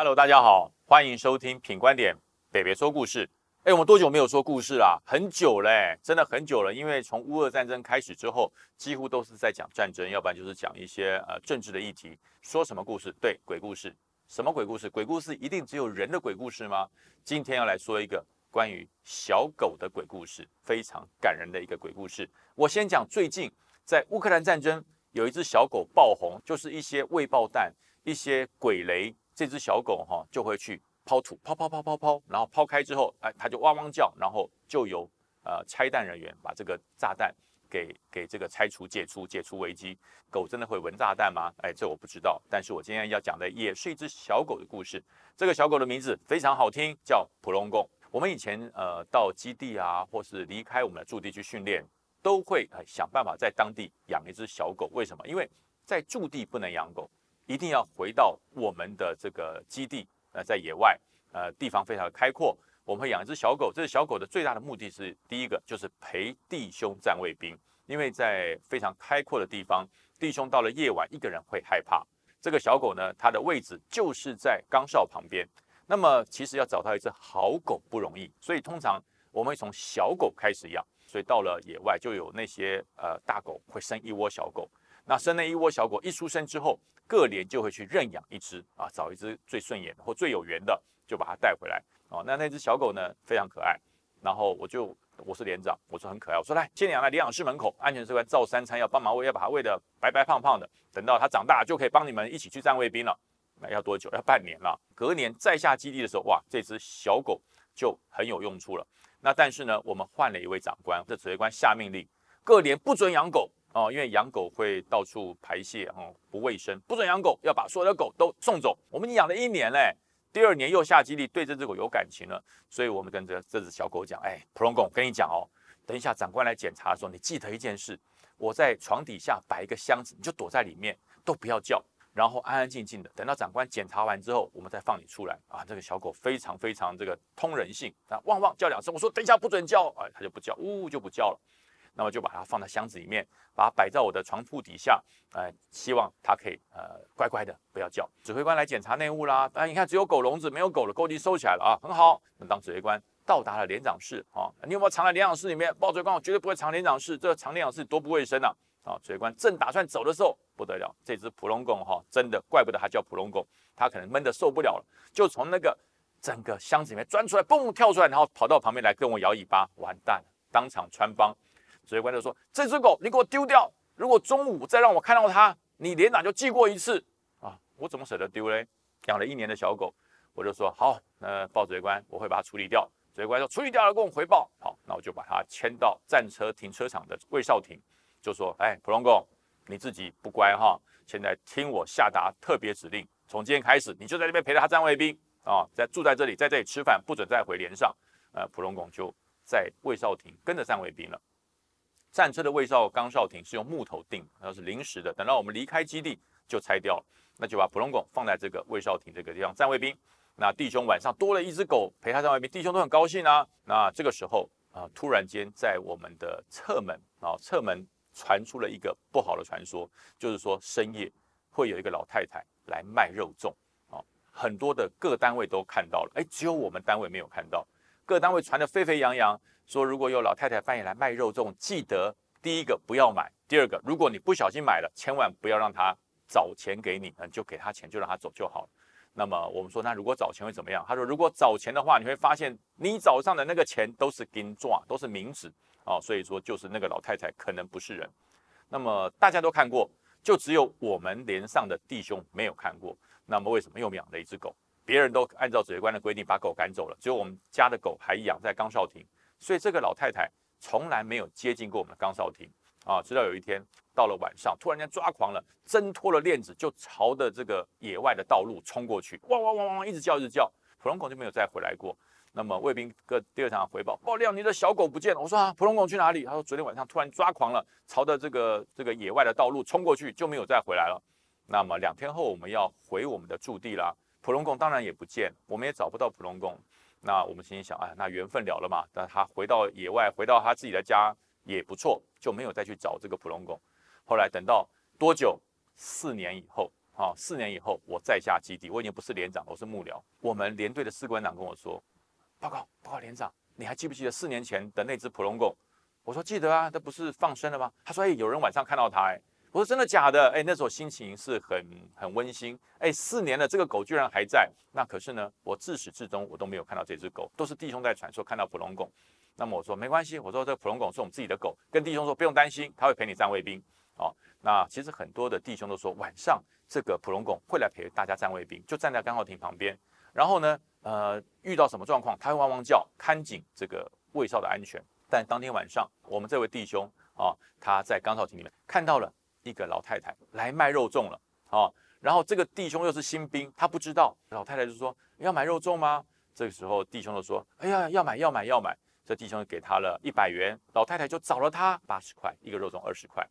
Hello，大家好，欢迎收听品观点北北说故事。哎，我们多久没有说故事啦？很久嘞，真的很久了。因为从乌俄战争开始之后，几乎都是在讲战争，要不然就是讲一些呃政治的议题。说什么故事？对，鬼故事。什么鬼故事？鬼故事一定只有人的鬼故事吗？今天要来说一个关于小狗的鬼故事，非常感人的一个鬼故事。我先讲最近在乌克兰战争，有一只小狗爆红，就是一些未爆弹、一些鬼雷。这只小狗哈就会去抛土，抛抛抛抛抛，然后抛开之后，哎，它就汪汪叫，然后就由呃拆弹人员把这个炸弹给给这个拆除、解除、解除危机。狗真的会闻炸弹吗？哎，这我不知道。但是我今天要讲的也是一只小狗的故事。这个小狗的名字非常好听，叫普隆贡。我们以前呃到基地啊，或是离开我们的驻地去训练，都会想办法在当地养一只小狗。为什么？因为在驻地不能养狗。一定要回到我们的这个基地，呃，在野外，呃，地方非常的开阔。我们会养一只小狗，这只小狗的最大的目的是，第一个就是陪弟兄站卫兵，因为在非常开阔的地方，弟兄到了夜晚一个人会害怕。这个小狗呢，它的位置就是在岗哨旁边。那么其实要找到一只好狗不容易，所以通常我们会从小狗开始养。所以到了野外，就有那些呃大狗会生一窝小狗。那生了一窝小狗，一出生之后，各连就会去认养一只啊，找一只最顺眼或最有缘的，就把它带回来哦。那那只小狗呢，非常可爱。然后我就我是连长，我说很可爱，我说来，先养在领养室门口，安全这块照三餐，要帮忙喂，要把它喂得白白胖胖的。等到它长大，就可以帮你们一起去站卫兵了。那要多久？要半年了。隔年再下基地的时候，哇，这只小狗就很有用处了。那但是呢，我们换了一位长官，这指挥官下命令，各连不准养狗。哦，因为养狗会到处排泄，哦，不卫生，不准养狗，要把所有的狗都送走。我们已经养了一年嘞，第二年又下基地，对这只狗有感情了，所以我们跟这这只小狗讲，哎，普隆狗，跟你讲哦，等一下长官来检查的时候，你记得一件事，我在床底下摆一个箱子，你就躲在里面，都不要叫，然后安安静静的，等到长官检查完之后，我们再放你出来。啊，这个小狗非常非常这个通人性，啊，汪汪叫两声，我说等一下不准叫，哎，它就不叫，呜就不叫了。那么就把它放在箱子里面，把它摆在我的床铺底下，呃，希望它可以呃乖乖的不要叫。指挥官来检查内务啦，啊，你看只有狗笼子没有狗了，狗已经收起来了啊，很好。那当指挥官到达了连长室啊，你有没有藏在连长室里面？报指挥官，我绝对不会藏连长室，这个藏连长室多不卫生啊！啊，指挥官正打算走的时候，不得了，这只普龙狗哈，真的怪不得它叫普龙狗，它可能闷得受不了了，就从那个整个箱子里面钻出来，蹦跳出来，然后跑到旁边来跟我摇尾巴，完蛋了，当场穿帮。指挥官就说：“这只狗你给我丢掉，如果中午再让我看到它，你连长就记过一次啊！我怎么舍得丢嘞？养了一年的小狗，我就说好，那报指挥官，我会把它处理掉。指挥官说处理掉了，跟我回报。好，那我就把它牵到战车停车场的卫哨亭，就说：哎，普隆狗，你自己不乖哈，现在听我下达特别指令，从今天开始，你就在那边陪着他站卫兵啊，在住在这里，在这里吃饭，不准再回连上。呃，普隆狗就在卫哨亭跟着站卫兵了。”战车的卫哨岗哨亭是用木头钉，然后是临时的。等到我们离开基地就拆掉了，那就把普隆狗放在这个卫哨亭这个地方站卫兵。那弟兄晚上多了一只狗陪他在外面，弟兄都很高兴啊。那这个时候啊，突然间在我们的侧门啊，侧门传出了一个不好的传说，就是说深夜会有一个老太太来卖肉粽啊。很多的各单位都看到了，哎，只有我们单位没有看到。各单位传得沸沸扬扬。说如果有老太太半夜来卖肉粽，记得第一个不要买，第二个如果你不小心买了，千万不要让他找钱给你，嗯，就给他钱，就让他走就好了。那么我们说，那如果找钱会怎么样？他说，如果找钱的话，你会发现你找上的那个钱都是金状，都是冥纸哦，所以说就是那个老太太可能不是人。那么大家都看过，就只有我们连上的弟兄没有看过。那么为什么又养了一只狗？别人都按照指挥官的规定把狗赶走了，只有我们家的狗还养在岗哨亭。所以这个老太太从来没有接近过我们的岗哨亭啊，直到有一天到了晚上，突然间抓狂了，挣脱了链子，就朝着这个野外的道路冲过去，汪汪汪汪一直叫一直叫，普隆狗就没有再回来过。那么卫兵哥第二场回报，爆料你的小狗不见了。我说啊，普隆狗去哪里？他说昨天晚上突然抓狂了，朝着这个这个野外的道路冲过去，就没有再回来了。那么两天后我们要回我们的驻地啦，普隆狗当然也不见，我们也找不到普隆狗。那我们心里想，哎，那缘分了了嘛？那他回到野外，回到他自己的家也不错，就没有再去找这个普隆狗。后来等到多久？四年以后，啊，四年以后我再下基地，我已经不是连长，我是幕僚。我们连队的士官长跟我说：“报告，报告连长，你还记不记得四年前的那只普龙狗？”我说：“记得啊，这不是放生了吗？”他说：“哎，有人晚上看到它。”哎，我说：“真的假的？”哎，那时候心情是很很温馨。哎，四年了，这个狗居然还在。那可是呢，我自始至终我都没有看到这只狗，都是弟兄在传说看到普龙狗。那么我说没关系，我说这普龙狗是我们自己的狗，跟弟兄说不用担心，他会陪你站卫兵。哦，那其实很多的弟兄都说晚上。这个普龙拱会来陪大家站卫兵，就站在刚好亭旁边。然后呢，呃，遇到什么状况，他会汪汪叫，看紧这个卫哨的安全。但当天晚上，我们这位弟兄啊，他在刚少亭里面看到了一个老太太来卖肉粽了啊。然后这个弟兄又是新兵，他不知道，老太太就说要买肉粽吗？这个时候弟兄就说，哎呀，要买要买要买。这弟兄给他了一百元，老太太就找了他八十块一个肉粽，二十块。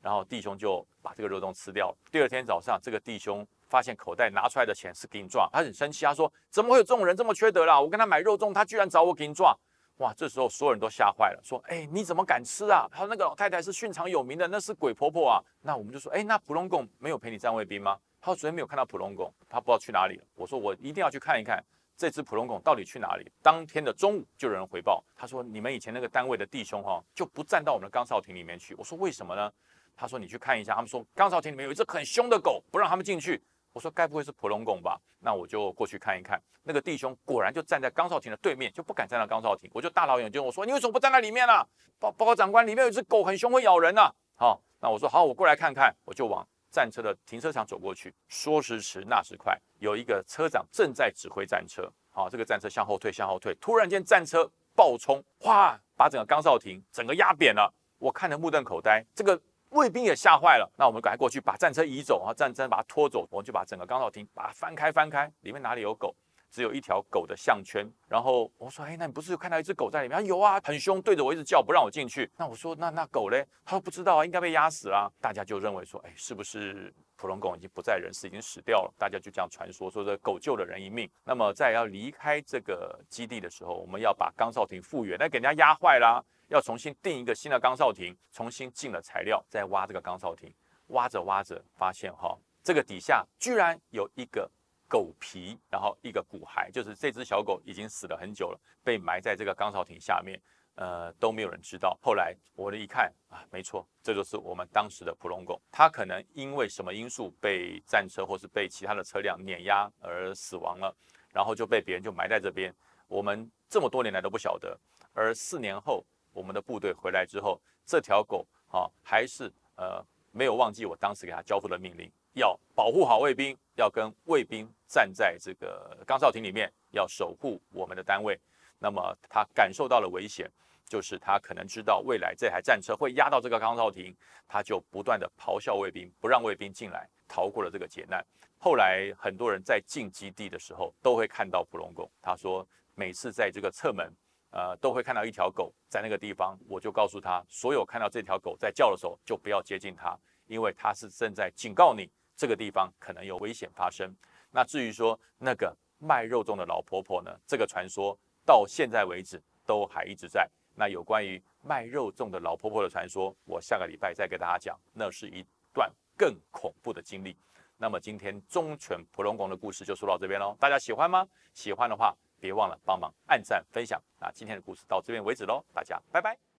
然后弟兄就把这个肉粽吃掉了。第二天早上，这个弟兄发现口袋拿出来的钱是给你赚，他很生气，他说：“怎么会有这种人这么缺德啦？我跟他买肉粽，他居然找我给你赚！”哇，这时候所有人都吓坏了，说：“哎，你怎么敢吃啊？他说那个老太太是训场有名的，那是鬼婆婆啊！”那我们就说：“哎，那普龙拱没有陪你站卫兵吗？”他说：“昨天没有看到普龙拱，他不知道去哪里了。”我说：“我一定要去看一看这只普龙拱到底去哪里。”当天的中午就有人回报，他说：“你们以前那个单位的弟兄哈，就不站到我们的岗哨亭里面去。”我说：“为什么呢？”他说：“你去看一下。”他们说：“钢哨亭里面有一只很凶的狗，不让他们进去。”我说：“该不会是普龙拱吧？”那我就过去看一看。那个弟兄果然就站在钢草亭的对面，就不敢站到钢草亭。我就大老远就我说：“你为什么不站在里面呢？”报报告长官，里面有一只狗很凶，会咬人呐。好，那我说：“好，我过来看看。”我就往战车的停车场走过去。说时迟，那时快，有一个车长正在指挥战车。好，这个战车向后退，向后退。突然间，战车暴冲，哗，把整个钢哨亭整个压扁了。我看得目瞪口呆。这个。卫兵也吓坏了，那我们赶快过去把战车移走啊！战车把它拖走，我们就把整个钢哨亭把它翻开，翻开，里面哪里有狗？只有一条狗的项圈。然后我说：“哎，那你不是看到一只狗在里面？”有啊，很凶，对着我一直叫，不让我进去。那我说：“那那狗嘞？”他说：“不知道啊，应该被压死了。”大家就认为说：“哎，是不是普龙狗已经不在人世，已经死掉了？”大家就这样传说，说这狗救了人一命。那么在要离开这个基地的时候，我们要把钢哨亭复原，那给人家压坏了。要重新定一个新的钢哨亭，重新进了材料，再挖这个钢哨亭，挖着挖着发现哈，这个底下居然有一个狗皮，然后一个骨骸，就是这只小狗已经死了很久了，被埋在这个钢哨亭下面，呃，都没有人知道。后来我一看啊，没错，这就是我们当时的普龙狗，它可能因为什么因素被战车或是被其他的车辆碾压而死亡了，然后就被别人就埋在这边，我们这么多年来都不晓得，而四年后。我们的部队回来之后，这条狗啊，还是呃没有忘记我当时给他交付的命令，要保护好卫兵，要跟卫兵站在这个钢哨亭里面，要守护我们的单位。那么他感受到了危险，就是他可能知道未来这台战车会压到这个钢哨亭，他就不断的咆哮卫兵，不让卫兵进来，逃过了这个劫难。后来很多人在进基地的时候，都会看到普龙狗。他说，每次在这个侧门。呃，都会看到一条狗在那个地方，我就告诉他，所有看到这条狗在叫的时候，就不要接近它，因为它是正在警告你，这个地方可能有危险发生。那至于说那个卖肉粽的老婆婆呢，这个传说到现在为止都还一直在。那有关于卖肉粽的老婆婆的传说，我下个礼拜再给大家讲，那是一段更恐怖的经历。那么今天忠犬普龙宫的故事就说到这边喽，大家喜欢吗？喜欢的话。别忘了帮忙按赞分享，那今天的故事到这边为止喽，大家拜拜。